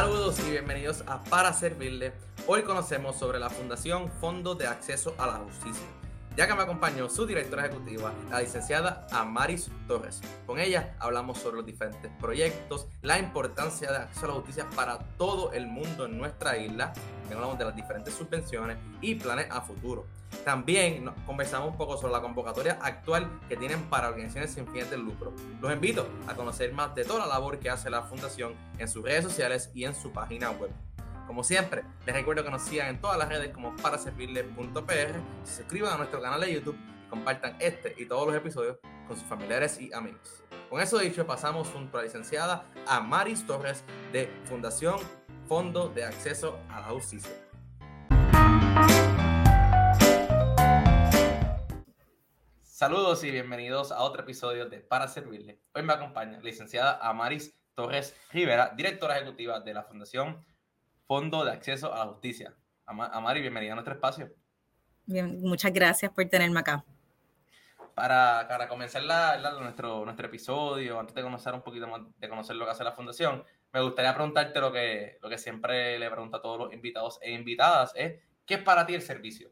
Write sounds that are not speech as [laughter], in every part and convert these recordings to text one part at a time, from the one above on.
Saludos y bienvenidos a Para Servirle. Hoy conocemos sobre la Fundación Fondo de Acceso a la Justicia. Ya que me acompañó su directora ejecutiva, la licenciada Amaris Torres. Con ella hablamos sobre los diferentes proyectos, la importancia de acceso a la justicia para todo el mundo en nuestra isla. También hablamos de las diferentes subvenciones y planes a futuro. También conversamos un poco sobre la convocatoria actual que tienen para organizaciones sin fines de lucro. Los invito a conocer más de toda la labor que hace la Fundación en sus redes sociales y en su página web. Como siempre, les recuerdo que nos sigan en todas las redes como paraservirle.pr, se suscriban a nuestro canal de YouTube y compartan este y todos los episodios con sus familiares y amigos. Con eso dicho, pasamos junto a la licenciada Amaris Torres de Fundación Fondo de Acceso a la Justicia. Saludos y bienvenidos a otro episodio de Para Servirle. Hoy me acompaña la licenciada Amaris Torres Rivera, directora ejecutiva de la Fundación Fondo de Acceso a la Justicia. Amari, bienvenida a nuestro espacio. Bien, muchas gracias por tenerme acá. Para, para comenzar nuestro, nuestro episodio, antes de conocer un poquito más de conocer lo que hace la Fundación, me gustaría preguntarte lo que, lo que siempre le pregunto a todos los invitados e invitadas, es ¿qué es para ti el servicio?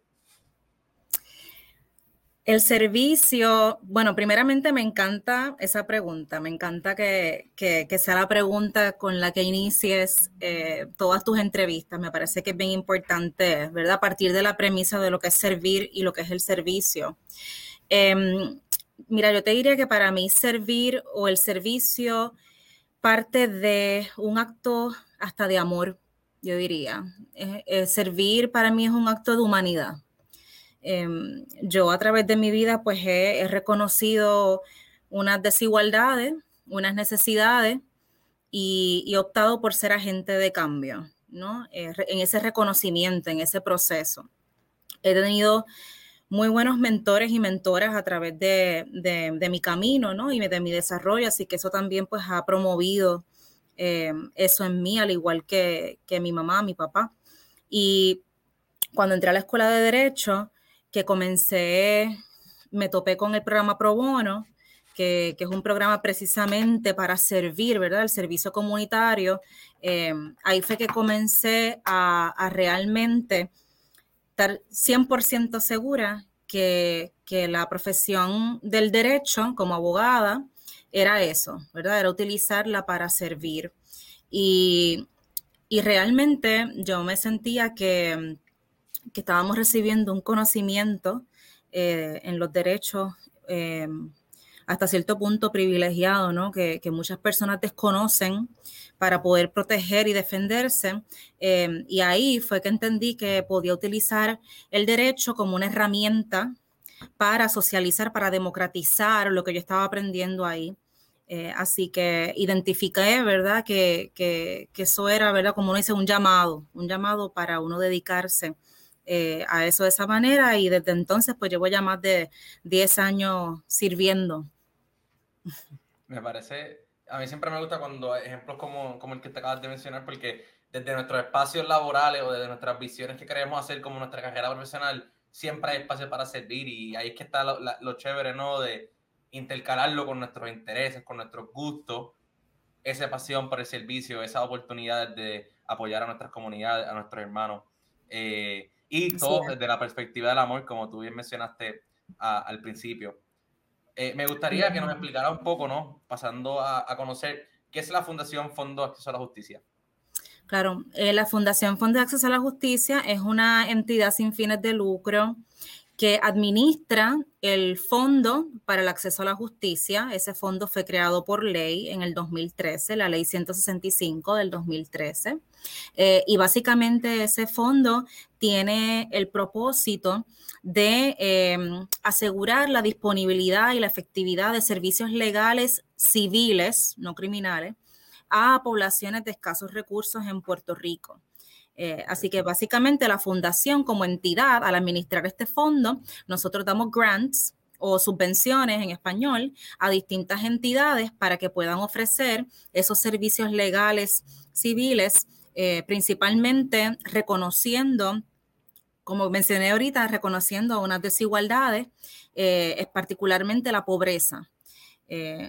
El servicio, bueno, primeramente me encanta esa pregunta, me encanta que, sea la pregunta con la que inicies eh, todas tus entrevistas, me parece que es bien importante, ¿verdad? A partir de la premisa de lo que es servir y lo que es el servicio. Em, mira, yo te diría que para mí servir o el servicio parte de un acto hasta de amor, yo diría. servir para mí es un acto de humanidad Em, yo a través de mi vida pues he, reconocido unas desigualdades, unas necesidades y, he optado por ser agente de cambio, ¿no? Eh, en ese reconocimiento, en ese proceso. He tenido muy buenos mentores y mentoras a través de, mi camino, ¿no? Y de mi desarrollo, así que eso también pues ha promovido eh, eso en mí, al igual que, que mi mamá, mi papá. Y cuando entré a la escuela de Derecho, que comencé, me topé con el programa Pro Bono, que, es un programa precisamente para servir, ¿verdad? El servicio comunitario. Eh, ahí fue que comencé a, realmente estar 100% segura que, la profesión del derecho como abogada era eso, ¿verdad? Era utilizarla para servir. Y, y realmente yo me sentía que que estábamos recibiendo un conocimiento eh, en los derechos eh, hasta cierto punto privilegiado, ¿no? Que, muchas personas desconocen para poder proteger y defenderse. Eh, y ahí fue que entendí que podía utilizar el derecho como una herramienta para socializar, para democratizar lo que yo estaba aprendiendo ahí. así que identifiqué, ¿verdad? Que, que, que, eso era, ¿verdad? Como uno dice, un llamado, un llamado para uno dedicarse eh, a eso de esa manera y desde entonces pues llevo ya más de 10 años sirviendo. [laughs] Me parece, a mí siempre me gusta cuando ejemplos como, como el que te acabas de mencionar porque desde nuestros espacios laborales o desde nuestras visiones que queremos hacer como nuestra carrera profesional, siempre hay espacio para servir y ahí es que está lo, lo chévere, ¿no? De intercalarlo con nuestros intereses, con nuestros gustos, esa pasión por el servicio, esa oportunidad de apoyar a nuestras comunidades, a nuestros hermanos. Eh, y todo desde la perspectiva del amor, como tú bien mencionaste al principio. Eh, me gustaría que nos explicara un poco, ¿no? Pasando a, conocer qué es la Fundación Fondo de Acceso a la Justicia. Claro, eh, la Fundación Fondo de Acceso a la Justicia es una entidad sin fines de lucro que administra el Fondo para el Acceso a la Justicia. Ese fondo fue creado por ley en el 2013, la ley 165 del 2013. Eh, y básicamente ese fondo tiene el propósito de em, asegurar la disponibilidad y la efectividad de servicios legales civiles, no criminales, a poblaciones de escasos recursos en Puerto Rico. Eh, así que básicamente la fundación como entidad, al administrar este fondo, nosotros damos grants o subvenciones en español a distintas entidades para que puedan ofrecer esos servicios legales civiles, eh, principalmente reconociendo como mencioné ahorita, reconociendo unas desigualdades, eh, es particularmente la pobreza.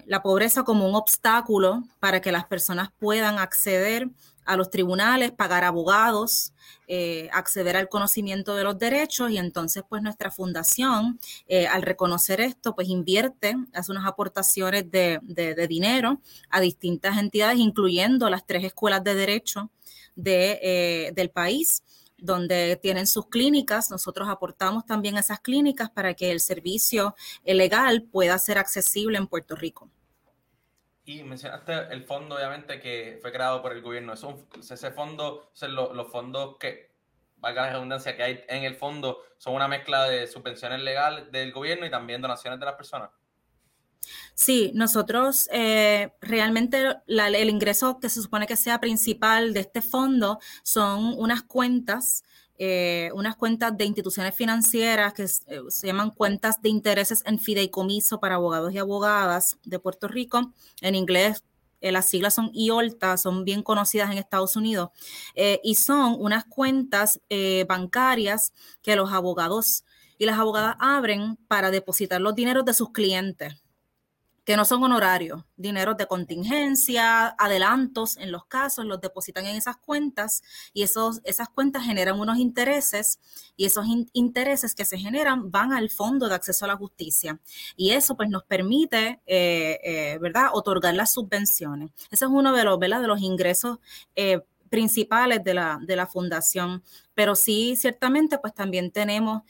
la pobreza como un obstáculo para que las personas puedan acceder a los tribunales, pagar abogados, eh, acceder al conocimiento de los derechos y entonces pues nuestra fundación eh, al reconocer esto pues invierte, hace unas aportaciones de, dinero a distintas entidades incluyendo las tres escuelas de derecho de, eh, del país donde tienen sus clínicas. Nosotros aportamos también esas clínicas para que el servicio legal pueda ser accesible en Puerto Rico. Y mencionaste el fondo, obviamente, que fue creado por el gobierno. Es ese fondo, los, fondos que, valga la redundancia, que hay en el fondo, son una mezcla de subvenciones legales del gobierno y también donaciones de las personas. Sí, nosotros eh, realmente el ingreso que se supone que sea principal de este fondo son unas cuentas eh, unas cuentas de instituciones financieras que eh, se llaman cuentas de intereses en fideicomiso para abogados y abogadas de Puerto Rico. En inglés, eh, las siglas son IOLTA, son bien conocidas en Estados Unidos, y son unas cuentas bancarias que los abogados y las abogadas abren para depositar los dineros de sus clientes que no son honorarios, dineros de contingencia, adelantos en los casos, los depositan en esas cuentas y esos, esas cuentas generan unos intereses y esos intereses que se generan van al Fondo de Acceso a la Justicia. Y eso pues nos permite, eh, eh, ¿verdad?, otorgar las subvenciones. Ese es uno de los, de los ingresos. Eh, principales de la, de la fundación. Pero sí, ciertamente, pues también tenemos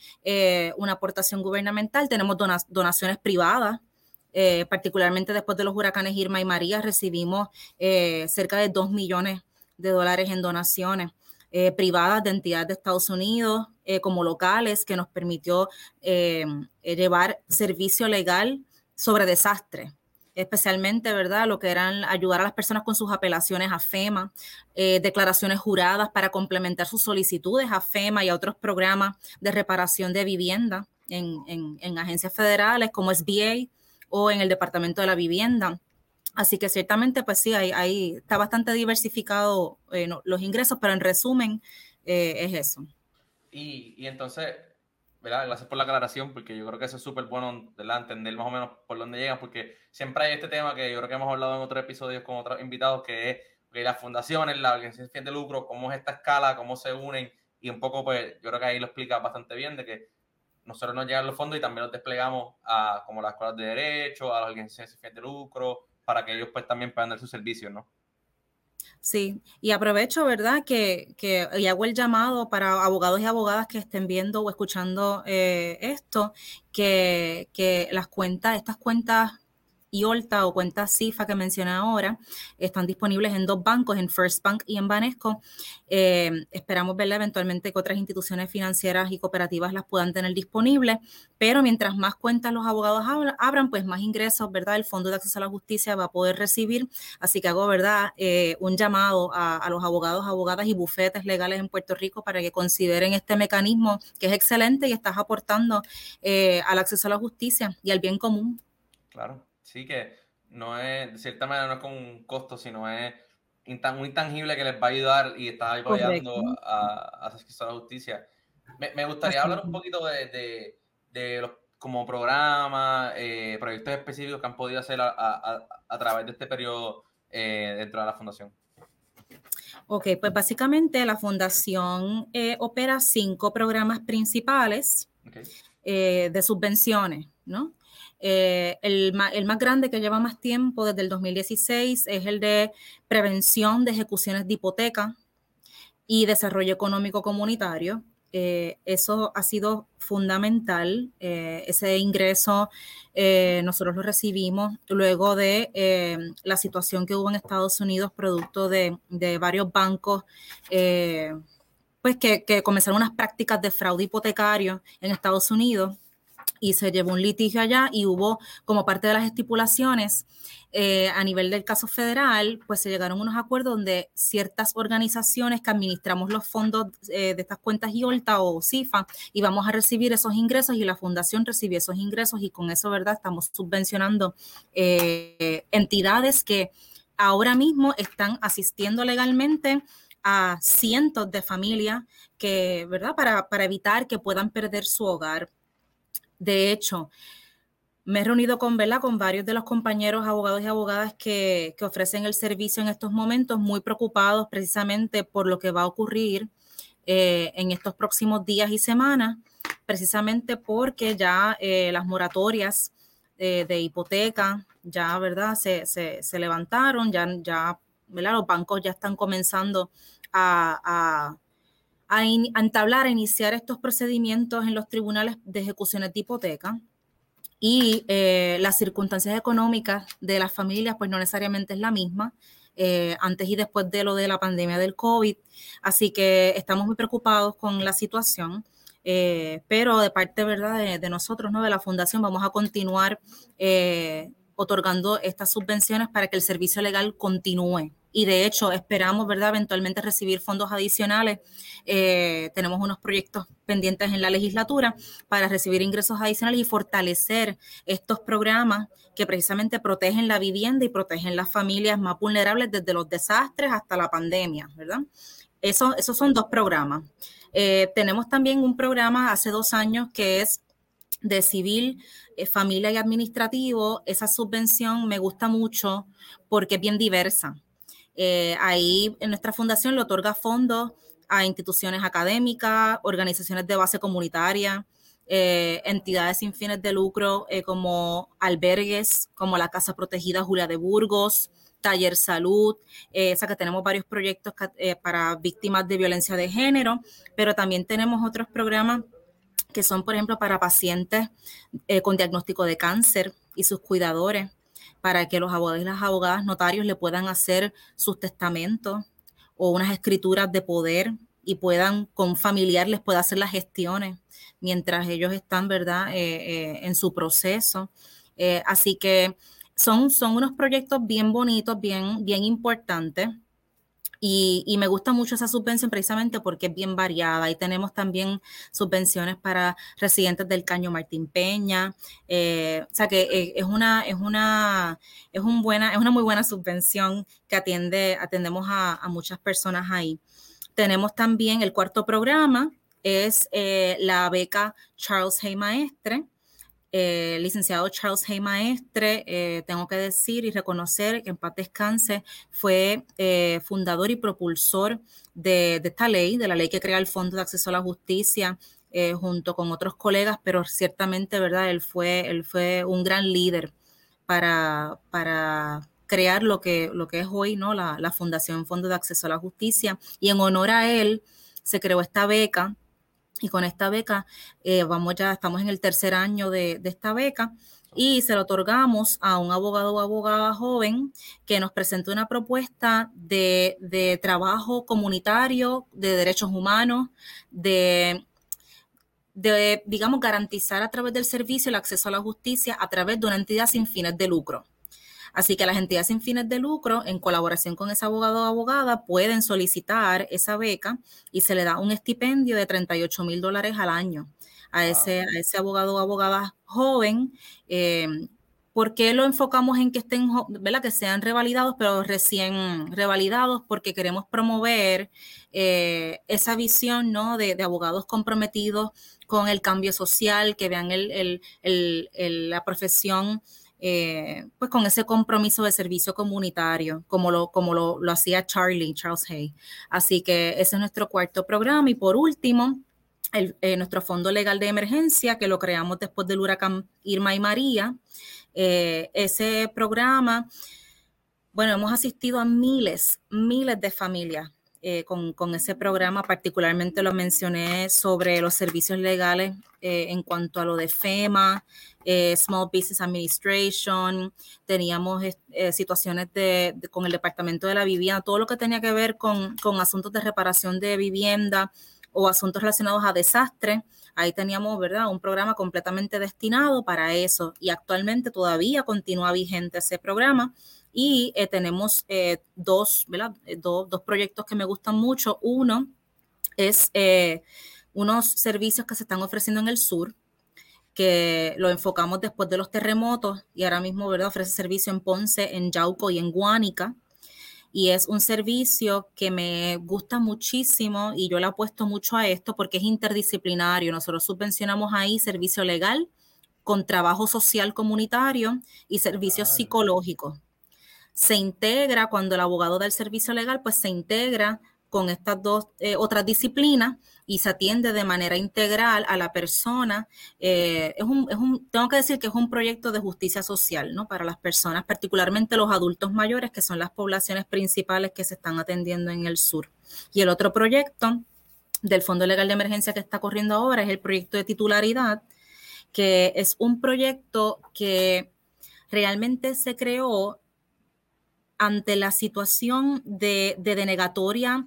una aportación gubernamental, tenemos donaciones privadas eh, particularmente después de los huracanes Irma y María, recibimos eh, cerca de 2 millones de dólares en donaciones eh, privadas de entidades de Estados Unidos como locales, que nos permitió llevar servicio legal sobre desastres especialmente, ¿verdad? Lo que eran ayudar a las personas con sus apelaciones a FEMA, declaraciones juradas para complementar sus solicitudes a FEMA y a otros programas de reparación de vivienda en, en agencias federales como SBA, o en el Departamento de la Vivienda. Así que ciertamente, pues sí, ahí, está bastante diversificado eh, los ingresos, pero en resumen eh, es eso. Y, y, entonces, ¿verdad? Gracias por la aclaración, porque yo creo que eso es súper bueno, ¿verdad? Entender más o menos por dónde llegan, porque siempre hay este tema que yo creo que hemos hablado en otros episodios con otros invitados, que es que las fundaciones, la organización de lucro, cómo es esta escala, cómo se unen, y un poco, pues, yo creo que ahí lo explica bastante bien, de que nosotros nos llegan los fondos y también los desplegamos a como las escuelas de derecho, a las organizaciones de lucro, para que ellos pues también puedan dar sus servicios, ¿no? Sí, y aprovecho, ¿verdad? Que, que y hago el llamado para abogados y abogadas que estén viendo o escuchando eh, esto, que, que las cuentas, estas cuentas IOLTA o cuentas CIFA que mencioné ahora están disponibles en dos bancos, en First Bank y en Banesco. Eh, esperamos verla eventualmente que otras instituciones financieras y cooperativas las puedan tener disponibles, pero mientras más cuentas los abogados abran, pues más ingresos, ¿verdad? El Fondo de Acceso a la Justicia va a poder recibir. Así que hago, ¿verdad? Eh, un llamado a, los abogados, abogadas y bufetes legales en Puerto Rico para que consideren este mecanismo que es excelente y estás aportando eh, al acceso a la justicia y al bien común. Claro. Sí, que no es, de cierta manera, no es con un costo, sino es muy tangible que les va a ayudar y está apoyando a, a, la justicia. Me, gustaría hablar un poquito de, los como programas, eh, proyectos específicos que han podido hacer a, través de este periodo eh, dentro de la fundación. Ok, pues básicamente la fundación eh, opera cinco programas principales de subvenciones, ¿no? Eh, el, más grande que lleva más tiempo desde el 2016 es el de prevención de ejecuciones de hipoteca y desarrollo económico comunitario. Eh, eso ha sido fundamental. Eh, ese ingreso nosotros lo recibimos luego de la situación que hubo en Estados Unidos, producto de, varios bancos. pues que, que comenzaron unas prácticas de fraude hipotecario en Estados Unidos y se llevó un litigio allá y hubo como parte de las estipulaciones eh, a nivel del caso federal, pues se llegaron unos acuerdos donde ciertas organizaciones que administramos los fondos eh, de estas cuentas IOLTA o CIFA íbamos a recibir esos ingresos y la fundación recibió esos ingresos y con eso, ¿verdad? Estamos subvencionando eh, entidades que ahora mismo están asistiendo legalmente a cientos de familias que, ¿verdad? Para, para evitar que puedan perder su hogar. De hecho, me he reunido con, ¿verdad? con varios de los compañeros abogados y abogadas que, que, ofrecen el servicio en estos momentos, muy preocupados precisamente por lo que va a ocurrir eh, en estos próximos días y semanas, precisamente porque ya eh, las moratorias eh, de hipoteca ya, ¿verdad? Se, se, levantaron, ya, ya, ¿verdad? Los bancos ya están comenzando a a, entablar, a iniciar estos procedimientos en los tribunales de ejecuciones de hipoteca y eh, las circunstancias económicas de las familias pues no necesariamente es la misma. Eh, antes y después de lo de la pandemia del COVID. Así que estamos muy preocupados con la situación. Eh, pero de parte ¿verdad? De, de, nosotros, ¿no? de la Fundación, vamos a continuar otorgando estas subvenciones para que el servicio legal continúe y de hecho esperamos, ¿verdad?, eventualmente recibir fondos adicionales. Eh, tenemos unos proyectos pendientes en la legislatura para recibir ingresos adicionales y fortalecer estos programas que precisamente protegen la vivienda y protegen las familias más vulnerables desde los desastres hasta la pandemia, ¿verdad? Eso, esos son dos programas. Eh, tenemos también un programa hace dos años que es de civil, eh, familia y administrativo. Esa subvención me gusta mucho porque es bien diversa eh, ahí en nuestra fundación le otorga fondos a instituciones académicas, organizaciones de base comunitaria, eh, entidades sin fines de lucro eh, como albergues, como la Casa Protegida Julia de Burgos, Taller Salud, o sea que tenemos varios proyectos para víctimas de violencia de género, pero también tenemos otros programas que son, por ejemplo, para pacientes con diagnóstico de cáncer y sus cuidadores para que los abogados y las abogadas notarios le puedan hacer sus testamentos o unas escrituras de poder y puedan con familiar les pueda hacer las gestiones mientras ellos están, ¿verdad?, eh, eh, en su proceso. Eh, así que son, son unos proyectos bien bonitos, bien, bien importantes. Y, me gusta mucho esa subvención precisamente porque es bien variada. Y tenemos también subvenciones para residentes del Caño Martín Peña. Eh, o sea que eh, es una, es una, es un buena, es una muy buena subvención que atiende, atendemos a, muchas personas ahí. Tenemos también el cuarto programa, es eh, la beca Charles Hay Maestre eh, licenciado Charles Hay Maestre, eh, tengo que decir y reconocer que en paz descanse, fue eh, fundador y propulsor de, esta ley, de la ley que crea el Fondo de Acceso a la Justicia, junto con otros colegas, pero ciertamente, ¿verdad? Él fue, él fue un gran líder para, para crear lo que, lo que es hoy, ¿no? La, la Fundación Fondo de Acceso a la Justicia. Y en honor a él se creó esta beca y con esta beca, eh, vamos ya, estamos en el tercer año de, esta beca y se lo otorgamos a un abogado o abogada joven que nos presentó una propuesta de, de trabajo comunitario, de derechos humanos, de, de, digamos, garantizar a través del servicio el acceso a la justicia a través de una entidad sin fines de lucro. Así que las entidades sin fines de lucro, en colaboración con ese abogado o abogada, pueden solicitar esa beca y se le da un estipendio de 38 mil dólares al año a ese, a ese abogado o abogada joven. Eh, ¿Por qué lo enfocamos en que estén, ¿verdad? que sean revalidados, pero recién revalidados? Porque queremos promover eh, esa visión ¿no? de, de, abogados comprometidos con el cambio social, que vean el, el, el, la profesión eh, pues con ese compromiso de servicio comunitario, como lo, como lo, lo hacía Charlie, Charles Hay. Así que ese es nuestro cuarto programa. Y por último, eh, nuestro fondo legal de emergencia, que lo creamos después del huracán Irma y María. Eh, ese programa, bueno, hemos asistido a miles, miles de familias eh, con, con, ese programa, particularmente lo mencioné sobre los servicios legales eh, en cuanto a lo de FEMA, eh, Small Business Administration, teníamos situaciones de, con el Departamento de la Vivienda, todo lo que tenía que ver con, con asuntos de reparación de vivienda o asuntos relacionados a desastres. Ahí teníamos, ¿verdad?, un programa completamente destinado para eso y actualmente todavía continúa vigente ese programa y eh, tenemos eh, dos, ¿verdad? Eh, dos proyectos que me gustan mucho. Uno es unos servicios que se están ofreciendo en el sur, que lo enfocamos después de los terremotos y ahora mismo, ¿verdad? Ofrece servicio en Ponce, en Yauco y en Guánica. Y es un servicio que me gusta muchísimo y yo le apuesto mucho a esto porque es interdisciplinario. Nosotros subvencionamos ahí servicio legal, con trabajo social comunitario y servicios psicológicos. Se integra cuando el abogado da el servicio legal, pues se integra con estas dos eh, otras disciplinas y se atiende de manera integral a la persona. Eh, es, un, es un, tengo que decir que es un proyecto de justicia social, ¿no? Para las personas, particularmente los adultos mayores, que son las poblaciones principales que se están atendiendo en el sur. Y el otro proyecto del Fondo Legal de Emergencia que está corriendo ahora es el proyecto de titularidad, que es un proyecto que realmente se creó ante la situación de, denegatoria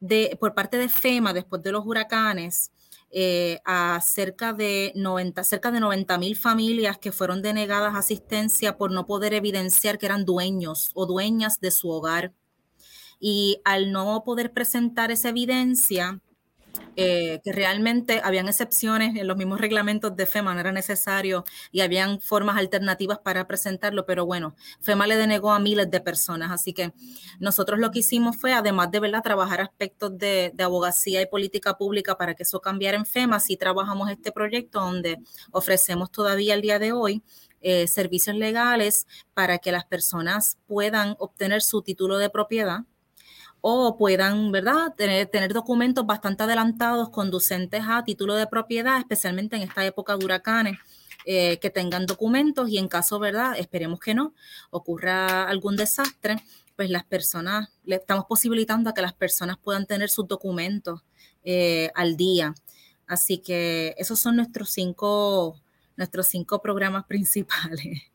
de, por parte de FEMA después de los huracanes, eh, a de 90 cerca de 90 mil familias que fueron denegadas asistencia por no poder evidenciar que eran dueños o dueñas de su hogar. Y al no poder presentar esa evidencia, eh, que realmente habían excepciones en los mismos reglamentos de FEMA, no era necesario y habían formas alternativas para presentarlo, pero bueno, FEMA le denegó a miles de personas, así que nosotros lo que hicimos fue, además de ¿verdad? trabajar aspectos de, abogacía y política pública para que eso cambiara en FEMA, sí trabajamos este proyecto donde ofrecemos todavía el día de hoy eh, servicios legales para que las personas puedan obtener su título de propiedad o puedan, ¿verdad?, tener, tener, documentos bastante adelantados conducentes a título de propiedad, especialmente en esta época de huracanes, eh, que tengan documentos y en caso, ¿verdad?, esperemos que no, ocurra algún desastre, pues las personas, le estamos posibilitando a que las personas puedan tener sus documentos eh, al día. Así que esos son nuestros cinco, nuestros cinco programas [laughs] principales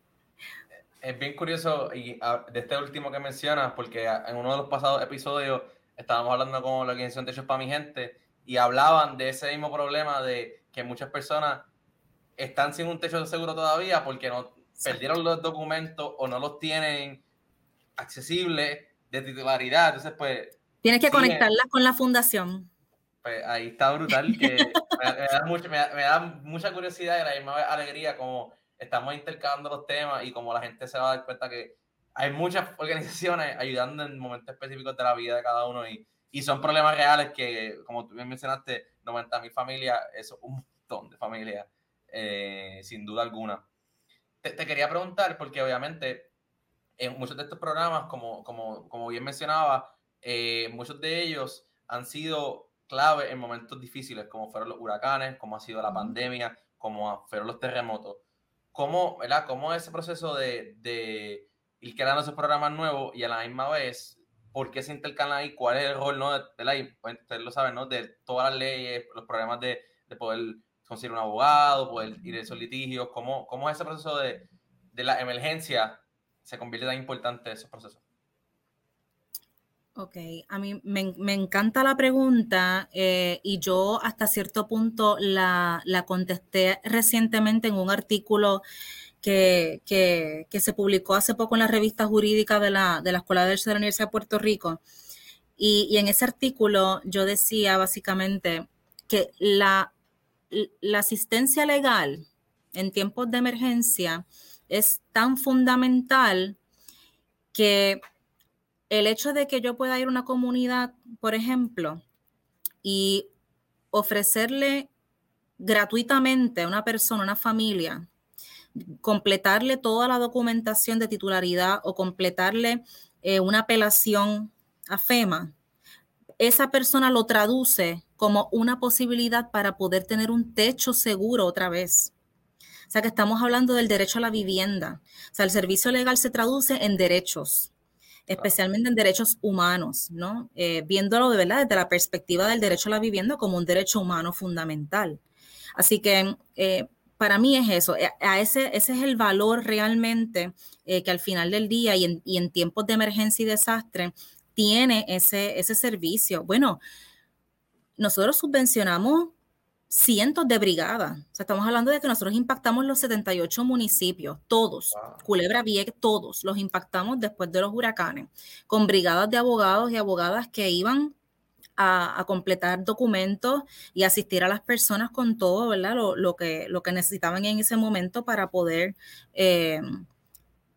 es bien curioso y ah, de este último que mencionas, porque en uno de los pasados episodios estábamos hablando con la organización Techos para mi gente y hablaban de ese mismo problema de que muchas personas están sin un techo de seguro todavía porque no perdieron los documentos o no los tienen accesibles de titularidad. Entonces, pues. Tienes que conectarlas con la fundación. Pues ahí está brutal, que [laughs] me, da mucho, me, da, mucha curiosidad y la misma alegría como estamos intercalando los temas y como la gente se va a dar cuenta que hay muchas [laughs] organizaciones ayudando en momentos específicos de la vida de cada uno y, y son problemas reales que, como tú bien mencionaste, 90 mil familias, eso es un montón de familias, eh, sin duda alguna. Te, te, quería preguntar, porque obviamente en muchos de estos programas, como, como, como bien mencionaba, eh, muchos de ellos han sido clave en momentos difíciles, como fueron los huracanes, como ha sido la pandemia, como fueron los terremotos cómo, ¿verdad? cómo ese proceso de, ir creando esos programas nuevos y a la misma vez, por qué se intercalan ahí, cuál es el rol, ¿no? La, pues, ustedes lo saben, ¿no? De todas las leyes, los programas de, de poder conseguir un abogado, poder ir a esos litigios, cómo, cómo ese proceso de, de la emergencia se convierte tan importante esos procesos. Ok, a mí me, encanta la pregunta eh, y yo hasta cierto punto la, contesté recientemente en un artículo que, se publicó hace poco en la revista jurídica de la, de la Escuela de Derecho de la Universidad de Puerto Rico. Y, y en ese artículo yo decía básicamente que la, la asistencia legal en tiempos de emergencia es tan fundamental que el hecho de que yo pueda ir a una comunidad, por ejemplo, y ofrecerle gratuitamente a una persona, una familia, completarle toda la documentación de titularidad o completarle eh, una apelación a FEMA, esa persona lo traduce como una posibilidad para poder tener un techo seguro otra vez. O sea que estamos hablando del derecho a la vivienda. O sea, el servicio legal se traduce en derechos especialmente en derechos humanos, ¿no? Eh, viéndolo de verdad desde la perspectiva del derecho a la vivienda como un derecho humano fundamental. Así que eh, para mí es eso, eh, a ese, ese es el valor realmente que al final del día y en, y en, tiempos de emergencia y desastre tiene ese, ese servicio. Bueno, nosotros subvencionamos cientos de brigadas. O sea, estamos hablando de que nosotros impactamos los 78 municipios, todos, Culebra Vieja, todos los impactamos después de los huracanes, con brigadas de abogados y abogadas que iban a, completar documentos y asistir a las personas con todo, ¿verdad? Lo, que, lo que necesitaban en ese momento para poder, eh,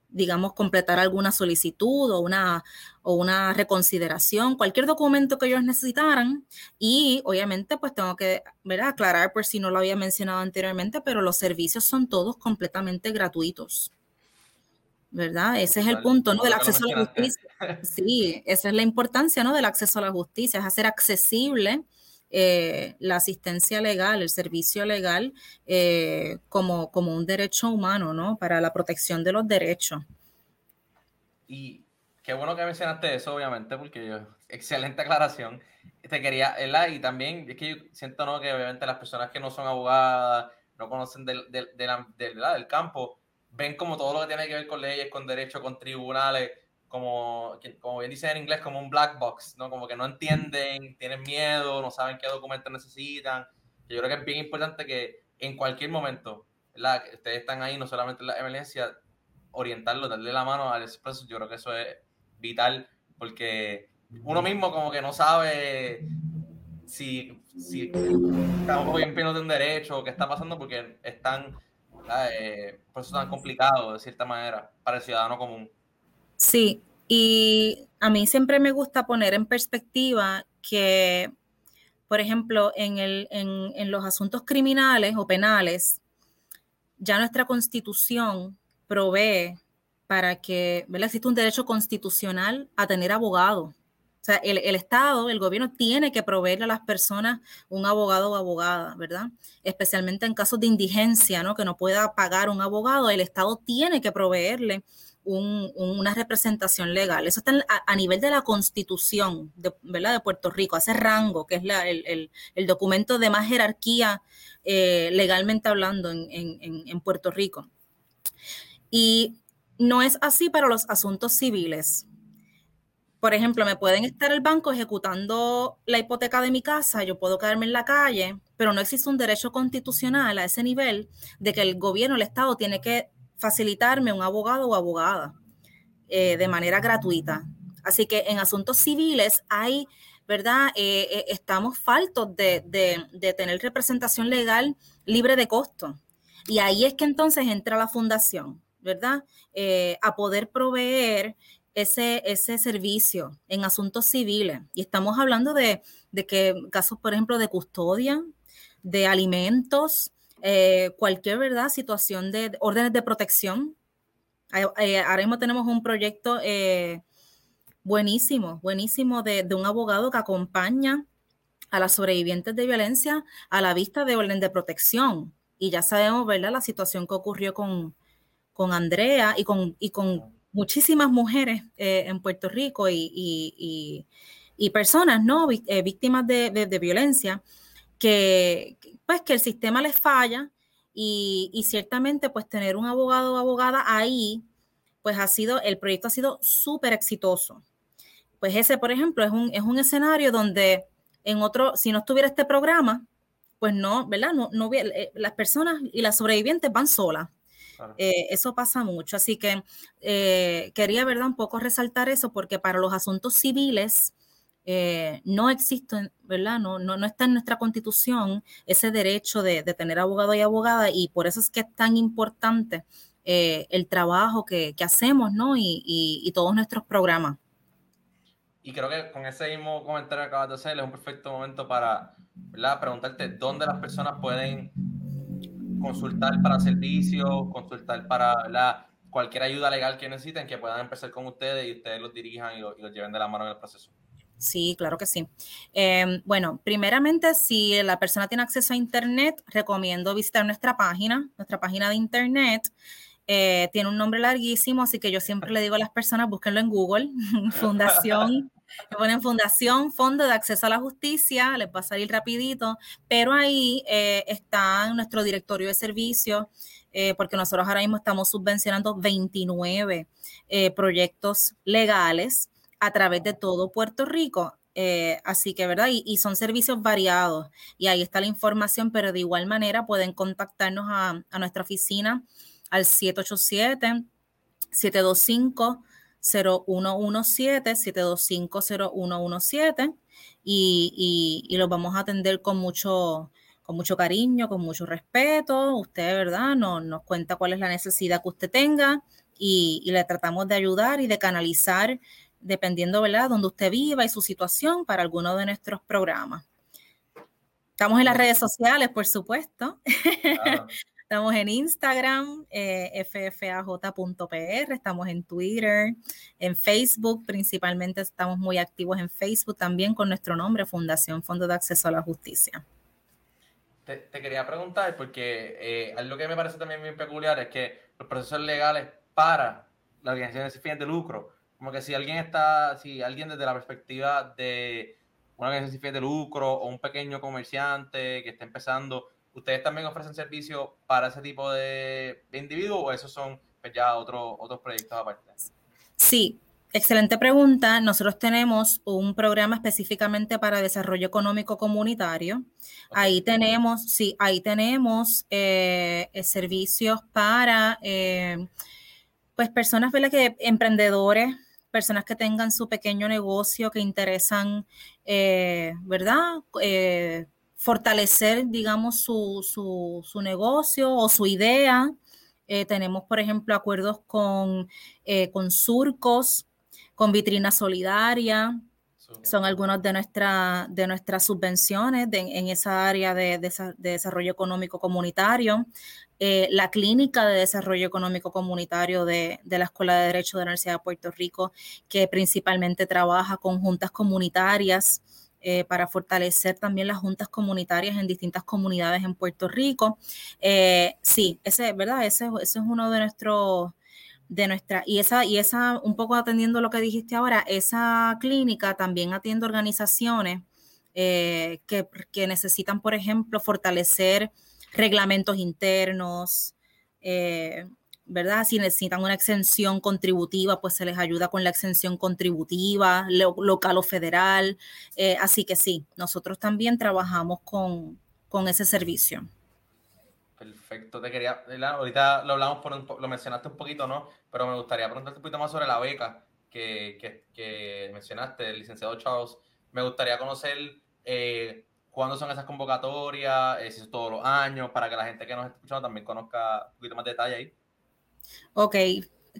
digamos, completar alguna solicitud o una, o una reconsideración, cualquier documento que ellos necesitaran. Y obviamente, pues tengo que aclarar por si no lo había mencionado anteriormente, pero los servicios son todos completamente gratuitos. ¿Verdad? Ese es el punto, ¿no? Del acceso a la justicia. Sí, esa es la importancia, ¿no? Del acceso a la justicia, es hacer accesible eh, la asistencia legal, el servicio legal, eh, como, como un derecho humano, ¿no? Para la protección de los derechos. Y qué bueno que mencionaste eso, obviamente, porque excelente aclaración. Te quería, ¿verdad? Y también es que yo siento, ¿no? Que obviamente las personas que no son abogadas, no conocen del, del, del, del campo, ven como todo lo que tiene que ver con leyes, con derechos, con tribunales, como, como bien dice en inglés, como un black box, ¿no? Como que no entienden, tienen miedo, no saben qué documentos necesitan. Yo creo que es bien importante que en cualquier momento, ¿verdad? ustedes están ahí, no solamente en la emergencia, orientarlo, darle la mano al expreso, yo creo que eso es vital, porque uno mismo como que no sabe si, si estamos de un derecho o qué está pasando, porque es tan, eh, por eso tan complicado, de cierta manera, para el ciudadano común. Sí, y a mí siempre me gusta poner en perspectiva que, por ejemplo, en, el, en, los asuntos criminales o penales, ya nuestra constitución provee para que ¿verdad? existe un derecho constitucional a tener abogado. O sea, el, el, Estado, el gobierno tiene que proveerle a las personas un abogado o abogada, ¿verdad? Especialmente en casos de indigencia, ¿no? Que no pueda pagar un abogado, el Estado tiene que proveerle una representación legal. Eso está a, nivel de la constitución de, Puerto Rico, hace rango, que es el, documento de más jerarquía eh, legalmente hablando en, Puerto Rico. Y no es así para los asuntos civiles. Por ejemplo, me pueden estar el banco ejecutando la hipoteca de mi casa, yo puedo quedarme en la calle, pero no existe un derecho constitucional a ese nivel de que el gobierno, el Estado, tiene que facilitarme un abogado o abogada eh, de manera gratuita. Así que en asuntos civiles hay, ¿verdad? Eh, eh, estamos faltos de, tener representación legal libre de costo. Y ahí es que entonces entra la fundación, ¿verdad? a poder proveer ese, ese servicio en asuntos civiles. Y estamos hablando de, de que casos, por ejemplo, de custodia, de alimentos, eh, cualquier ¿verdad? situación de órdenes de protección. Eh, ahora mismo tenemos un proyecto eh, buenísimo, buenísimo de, un abogado que acompaña a las sobrevivientes de violencia a la vista de orden de protección. Y ya sabemos, ¿verdad?, la situación que ocurrió con, con Andrea y con, y con muchísimas mujeres en Puerto Rico y, y, personas, ¿no?, víctimas de, de violencia que, pues, que el sistema les falla y, ciertamente pues tener un abogado o abogada ahí, pues ha sido, el proyecto ha sido súper exitoso. Pues ese, por ejemplo, es un, es un escenario donde en otro, si no estuviera este programa, pues no, ¿verdad? No, no eh, las personas y las sobrevivientes van solas. Eh, eso pasa mucho. Así que eh, quería, ¿verdad? Un poco resaltar eso porque para los asuntos civiles, eh, no existe, ¿verdad? No, no, no, está en nuestra constitución ese derecho de, tener abogado y abogada y por eso es que es tan importante eh, el trabajo que, hacemos, ¿no? Y, todos nuestros programas. Y creo que con ese mismo comentario que acabas de hacer es un perfecto momento para ¿verdad? preguntarte dónde las personas pueden consultar para servicios, consultar para cualquier ayuda legal que necesiten, que puedan empezar con ustedes y ustedes los dirijan y los lleven de la mano en el proceso. Sí, claro que sí. Em, bueno, primeramente, si la persona tiene acceso a Internet, recomiendo visitar nuestra página, nuestra página de Internet. Eh, tiene un nombre larguísimo, así que yo siempre le digo a las personas, búsquenlo en Google, [laughs] Fundación, ponen Fundación, Fondo de Acceso a la Justicia, les va a salir rapidito, pero ahí eh, está nuestro directorio de servicios, eh, porque nosotros ahora mismo estamos subvencionando 29 proyectos legales a través de todo Puerto Rico. Eh, así que, ¿verdad? Y, son servicios variados y ahí está la información, pero de igual manera pueden contactarnos a, nuestra oficina al 787 725 0117 725 0117 y, y, los vamos a atender con mucho, con mucho cariño, con mucho respeto. Usted, ¿verdad? Nos, nos cuenta cuál es la necesidad que usted tenga y, le tratamos de ayudar y de canalizar, dependiendo, ¿verdad?, donde usted viva y su situación para alguno de nuestros programas. Estamos en las redes sociales, por supuesto. [laughs] Estamos en Instagram, eh, ffaj.pr, estamos en Twitter, en Facebook, principalmente estamos muy activos en Facebook también con nuestro nombre, Fundación Fondo de Acceso a la Justicia. Te, quería preguntar, porque eh, algo que me parece también muy peculiar es que los procesos legales para la organización sin fines de lucro, como que si alguien está, si alguien desde la perspectiva de una organización sin de lucro o un pequeño comerciante que está empezando, ¿Ustedes también ofrecen servicio para ese tipo de, individuos o esos son pues, ya otros otros proyectos aparte? Sí, excelente pregunta. Nosotros tenemos un programa específicamente para desarrollo económico comunitario. Ahí tenemos, sí, ahí tenemos eh, servicios para eh, pues personas que emprendedores personas que tengan su pequeño negocio, que interesan, eh, ¿verdad? fortalecer, digamos, su, su, negocio o su idea. Eh, tenemos, por ejemplo, acuerdos con, eh, con surcos, con vitrina solidaria. Son algunas de, nuestra, de nuestras subvenciones en esa área de, desarrollo económico comunitario. Eh, la Clínica de Desarrollo Económico Comunitario de, de, la Escuela de Derecho de la Universidad de Puerto Rico, que principalmente trabaja con juntas comunitarias eh, para fortalecer también las juntas comunitarias en distintas comunidades en Puerto Rico. Eh, sí, ese, ¿verdad? Ese, es uno de nuestros de nuestra y esa y esa un poco atendiendo lo que dijiste ahora esa clínica también atiende organizaciones que, que, necesitan por ejemplo fortalecer reglamentos internos ¿verdad? Si necesitan una exención contributiva, pues se les ayuda con la exención contributiva, local o federal. Eh, así que sí, nosotros también trabajamos con, ese servicio. Perfecto, te quería, ahorita lo hablamos, por lo mencionaste un poquito, ¿no? Pero me gustaría preguntarte un poquito más sobre la beca que, mencionaste, el licenciado Charles. Me gustaría conocer eh, cuándo son esas convocatorias, eh, si es todos los años, para que la gente que nos está escuchando también conozca un poquito más detalle ahí. Ok,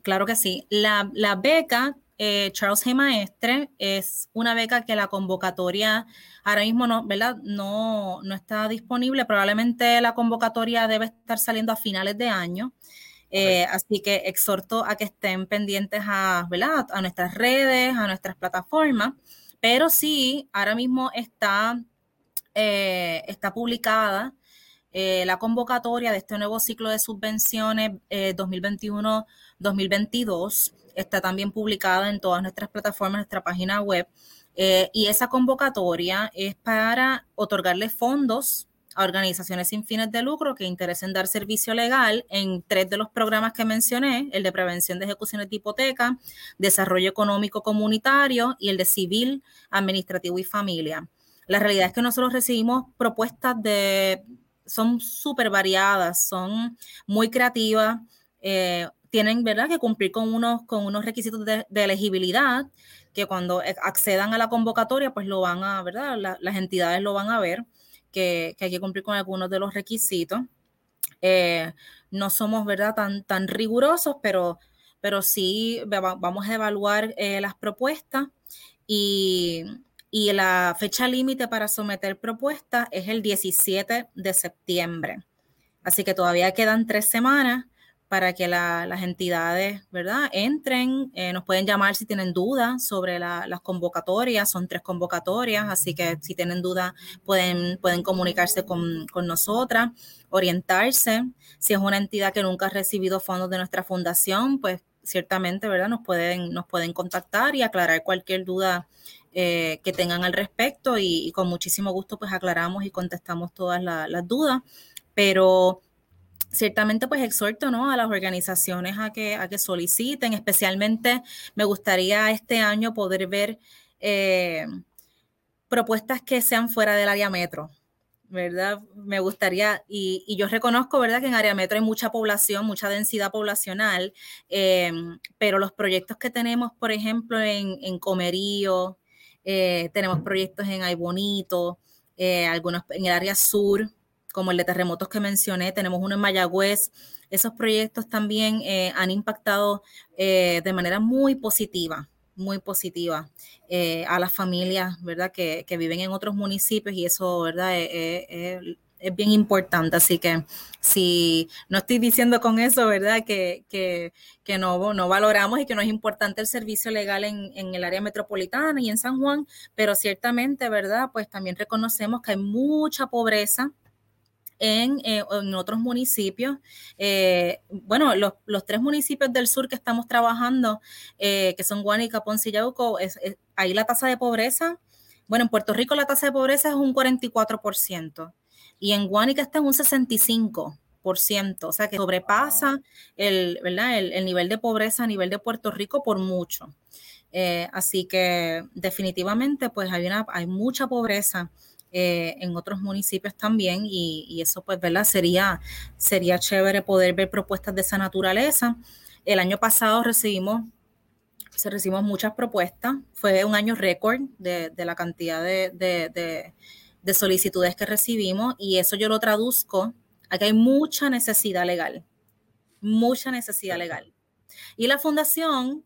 claro que sí. La, beca eh, Charles G. Maestre es una beca que la convocatoria ahora mismo no, ¿verdad? No, no está disponible. Probablemente la convocatoria debe estar saliendo a finales de año. Eh, así que exhorto a que estén pendientes a, ¿verdad? a nuestras redes, a nuestras plataformas. Pero sí, ahora mismo está, eh, está publicada eh, la convocatoria de este nuevo ciclo de subvenciones 2021-2022 eh, está también publicada en todas nuestras plataformas, nuestra página web. Eh, y esa convocatoria es para otorgarle fondos a organizaciones sin fines de lucro que interesen dar servicio legal en tres de los programas que mencioné, el de prevención de ejecuciones de hipoteca, desarrollo económico comunitario y el de civil, administrativo y familia. La realidad es que nosotros recibimos propuestas de son súper variadas, son muy creativas, eh, tienen ¿verdad? que cumplir con unos, con unos requisitos de, elegibilidad que cuando accedan a la convocatoria, pues lo van a, ¿verdad? las entidades lo van a ver, que, hay que cumplir con algunos de los requisitos. Eh, no somos, ¿verdad?, tan, tan rigurosos, pero, pero sí vamos a evaluar eh, las propuestas y, y la fecha límite para someter propuestas es el 17 de septiembre. Así que todavía quedan tres semanas para que las entidades, ¿verdad?, entren. Eh, nos pueden llamar si tienen dudas sobre las convocatorias. Son tres convocatorias, así que si tienen dudas pueden, pueden comunicarse con, con nosotras, orientarse. Si es una entidad que nunca ha recibido fondos de nuestra fundación, pues ciertamente, ¿verdad?, nos pueden, nos pueden contactar y aclarar cualquier duda eh, que tengan al respecto y, con muchísimo gusto pues aclaramos y contestamos todas las dudas, pero ciertamente pues exhorto ¿no? a las organizaciones a que, a que soliciten, especialmente me gustaría este año poder ver eh, propuestas que sean fuera del área metro. ¿verdad? Me gustaría, y, yo reconozco, ¿verdad?, que en área metro hay mucha población, mucha densidad poblacional, eh, pero los proyectos que tenemos, por ejemplo, en Comerío, eh, tenemos proyectos en Ay Bonito, eh, algunos en el área sur, como el de terremotos que mencioné, tenemos uno en Mayagüez. Esos proyectos también eh, han impactado eh, de manera muy positiva, muy positiva a las familias, ¿verdad? Que, viven en otros municipios y eso, ¿verdad? Es bien importante. Así que si no estoy diciendo con eso, ¿verdad? Que, que, que no, no valoramos y que no es importante el servicio legal en, en, el área metropolitana y en San Juan, pero ciertamente, ¿verdad? Pues también reconocemos que hay mucha pobreza. En, eh, en otros municipios. Eh, bueno, los, los, tres municipios del sur que estamos trabajando, eh, que son Guánica, Ponce y Yauco, es, ahí la tasa de pobreza, bueno, en Puerto Rico la tasa de pobreza es un 44% y en Guánica está en un 65%, o sea que sobrepasa el, ¿verdad? El, nivel de pobreza a nivel de Puerto Rico por mucho. Eh, así que definitivamente pues hay, una, hay mucha pobreza eh, en otros municipios también y, eso pues, ¿verdad? Sería, sería chévere poder ver propuestas de esa naturaleza. El año pasado recibimos, se recibimos muchas propuestas, fue un año récord de, la cantidad de de solicitudes que recibimos y eso yo lo traduzco a que hay mucha necesidad legal, mucha necesidad legal. Y la fundación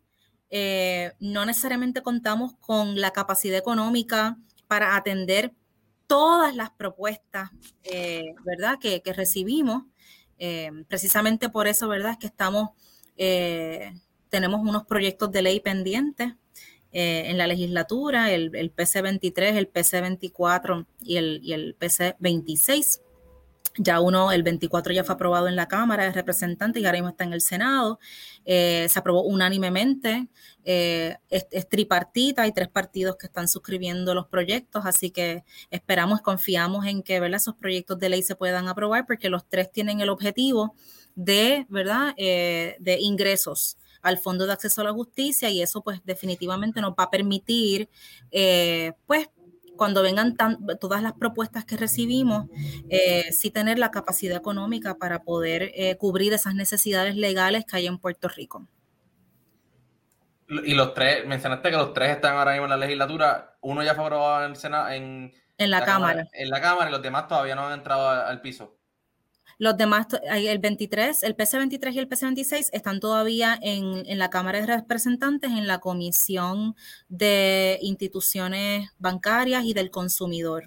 eh, no necesariamente contamos con la capacidad económica para atender todas las propuestas, eh, ¿verdad?, que, recibimos. Eh, precisamente por eso, ¿verdad?, es que estamos, tenemos unos proyectos de ley pendientes eh, en la legislatura, el, el, PC23, el PC24 y el, y el PC26. Ya uno, el 24 ya fue aprobado en la Cámara de Representantes y ahora mismo está en el Senado. Eh, se aprobó unánimemente. Eh, es, tripartita, hay tres partidos que están suscribiendo los proyectos, así que esperamos, confiamos en que ¿verdad? esos proyectos de ley se puedan aprobar porque los tres tienen el objetivo de, ¿verdad? de ingresos al Fondo de Acceso a la Justicia y eso pues definitivamente nos va a permitir eh, pues cuando vengan todas las propuestas que recibimos, eh, sí tener la capacidad económica para poder eh, cubrir esas necesidades legales que hay en Puerto Rico. Y los tres, mencionaste que los tres están ahora mismo en la legislatura, uno ya fue aprobado en el Senado, en, la, cámara. En la Cámara y los demás todavía no han entrado al piso. Los demás, el 23, el PC23 y el PC26 están todavía en, la Cámara de Representantes, en la Comisión de Instituciones Bancarias y del Consumidor.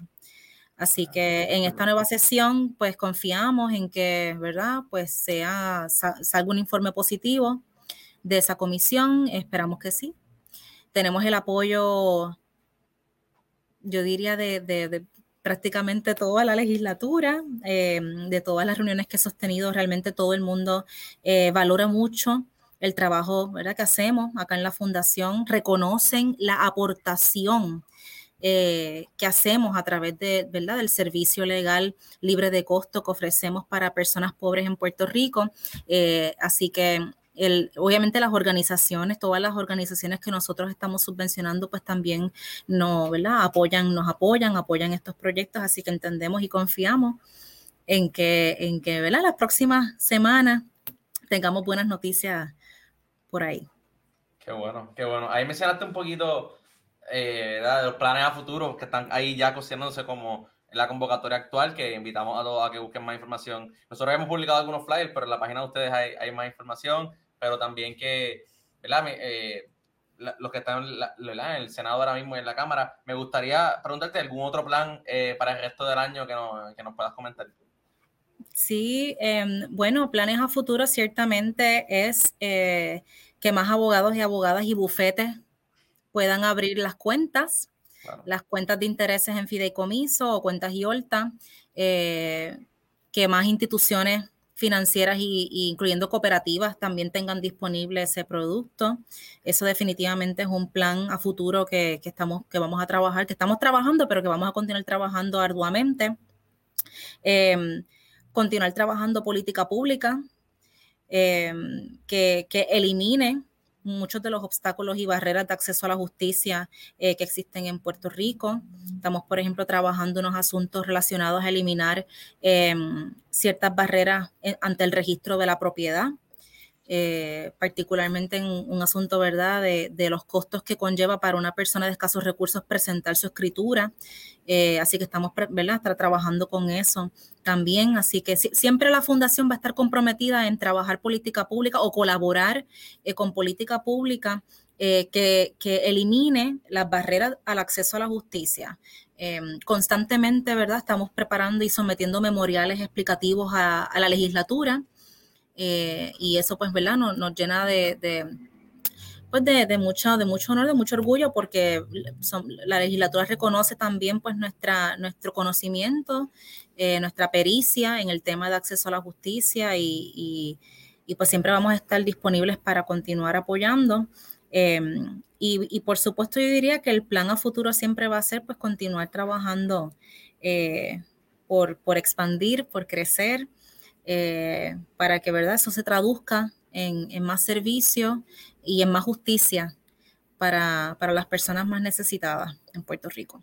Así que en esta nueva sesión, pues confiamos en que, ¿verdad? Pues sea, salga un informe positivo de esa comisión. Esperamos que sí. Tenemos el apoyo, yo diría, de, de prácticamente toda la legislatura, eh, de todas las reuniones que he sostenido, realmente todo el mundo eh, valora mucho el trabajo que hacemos acá en la fundación, reconocen la aportación eh, que hacemos a través de, del servicio legal libre de costo que ofrecemos para personas pobres en Puerto Rico. así que obviamente las organizaciones, todas las organizaciones que nosotros estamos subvencionando, pues también no, ¿verdad? apoyan, nos apoyan, apoyan estos proyectos, así que entendemos y confiamos en que, en que ¿verdad? las próximas semanas tengamos buenas noticias por ahí. Qué bueno, qué bueno. Ahí mencionaste un poquito eh, de los planes a futuro que estestán ahí ya cociéndose como en la convocatoria actual, que invitamos a todos a que busquen más información. Nosotros hemos publicado algunos flyers, pero en la página de ustedes hay, hay más información pero también que, ¿verdad? Eh, los que están en, el Senado ahora mismo y en la Cámara, me gustaría preguntarte algún otro plan eh, para el resto del año que, que nos puedas comentar. Sí, em, bueno, planes a futuro ciertamente es eh, que más abogados y abogadas y bufetes puedan abrir las cuentas, las cuentas de intereses en fideicomiso o cuentas IOLTA, que más instituciones financieras y, incluyendo cooperativas también tengan disponible ese producto. Eso definitivamente es un plan a futuro que, estamos, que vamos a trabajar, que estamos trabajando, pero que vamos a continuar trabajando arduamente. Em, continuar trabajando política pública em, que, que elimine muchos de los obstáculos y barreras de acceso a la justicia eh, que existen en Puerto Rico. Estamos, por ejemplo, trabajando unos asuntos relacionados a eliminar em, ciertas barreras eh, ante el registro de la propiedad. Eh, particularmente en un asunto, ¿verdad?, de, los costos que conlleva para una persona de escasos recursos presentar su escritura. Eh, así que estamos, ¿verdad?, estar trabajando con eso también. Así que siempre la fundación va a estar comprometida en trabajar política pública o colaborar eh, con política pública que, elimine las barreras al acceso a la justicia. constantemente, ¿verdad? Estamos preparando y sometiendo memoriales explicativos a la legislatura eh, y eso, pues, ¿verdad? Nos, nos llena de, pues de, mucho, de mucho honor, de mucho orgullo, porque la legislatura reconoce también pues nuestra, nuestro conocimiento, eh, nuestra pericia en el tema de acceso a la justicia y, pues siempre vamos a estar disponibles para continuar apoyando. Y, y, por supuesto yo diría que el plan a futuro siempre va a ser pues continuar trabajando eh, por, por expandir, por crecer eh, para que ¿verdad? eso se traduzca en, más servicio y en más justicia para, las personas más necesitadas en Puerto Rico.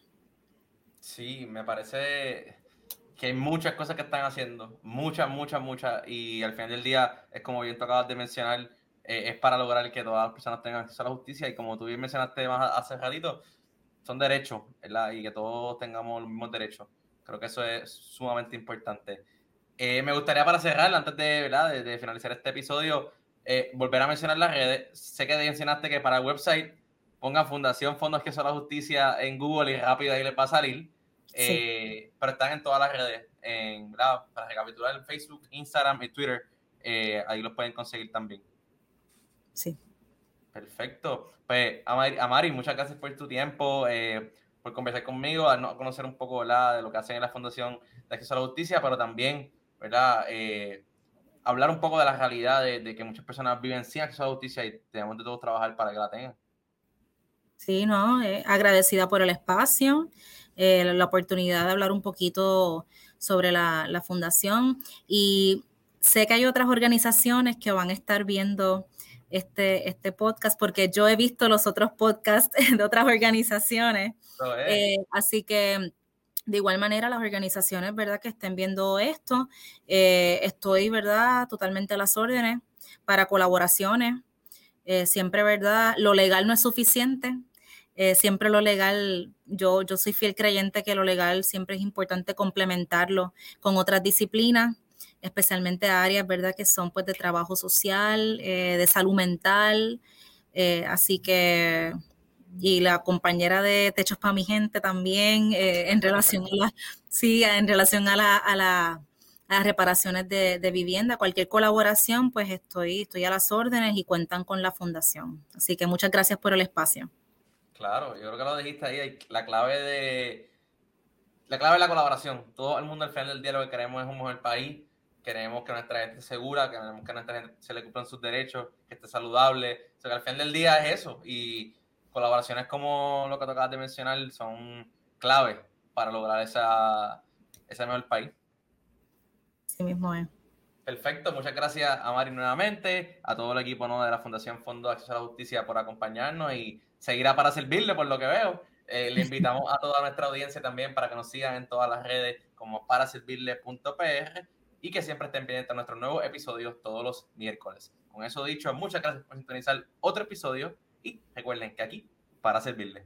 Sí, me parece que hay muchas cosas que están haciendo, muchas, muchas, muchas, y al final del día, es como bien tú acabas de mencionar, eh, es para lograr que todas las personas tengan acceso a la justicia, y como tú bien mencionaste más hace ratito, son derechos, ¿verdad? Y que todos tengamos los mismos derechos. Creo que eso es sumamente importante. Eh, me gustaría para cerrar, antes de, de, finalizar este episodio, eh, volver a mencionar las redes. Sé que mencionaste que para el website ponga Fundación Fondos que son la Justicia en Google y rápido ahí les va a salir. Eh, pero están en todas las redes, en, para recapitular en Facebook, Instagram y Twitter. ahí los pueden conseguir también. Sí. Perfecto. Pues, Amari, muchas gracias por tu tiempo, por conversar conmigo, a conocer un poco de lo que hacen en la Fundación de Acceso a la Justicia, pero también ¿verdad? Eh, hablar un poco de la realidad de, que muchas personas viven sin acceso a la justicia y tenemos de todos trabajar para que la tengan. Sí, no, eh, agradecida por el espacio, eh, la oportunidad de hablar un poquito sobre la, la, fundación y sé que hay otras organizaciones que van a estar viendo este, este podcast porque yo he visto los otros podcasts [laughs] de otras organizaciones, así que de igual manera, las organizaciones, ¿verdad?, que estén viendo esto, eh, estoy, ¿verdad?, totalmente a las órdenes para colaboraciones. Eh, siempre, ¿verdad?, lo legal no es suficiente. Eh, siempre lo legal, yo, yo soy fiel creyente que lo legal siempre es importante complementarlo con otras disciplinas, especialmente áreas, ¿verdad?, que son pues de trabajo social, de salud mental. así que y la compañera de Techos para mi gente también eh, en relación a la, sí, en relación a la, a la las reparaciones de, vivienda, cualquier colaboración, pues estoy, estoy a las órdenes y cuentan con la fundación. Así que muchas gracias por el espacio. Claro, yo creo que lo dijiste ahí, la clave de la clave de la colaboración. Todo el mundo al final del día lo que queremos es un mejor país, queremos que nuestra gente segura, queremos que a nuestra gente se le cumplan sus derechos, que esté saludable. O sea, que al final del día es eso. Y colaboraciones como lo que acabas de mencionar son clave para lograr esa, ese mejor país. Sí mismo es. Perfecto, muchas gracias a Mari nuevamente, a todo el equipo ¿no? de la Fundación Fondo de Acceso a la Justicia por acompañarnos y seguirá para servirle por lo que veo. Eh, le invitamos a toda nuestra audiencia también para que nos sigan en todas las redes como paraservirle.pr y que siempre estén pendientes de nuestros nuevos episodios todos los miércoles. Con eso dicho, muchas gracias por sintonizar otro episodio y recuerden que aquí para servirle.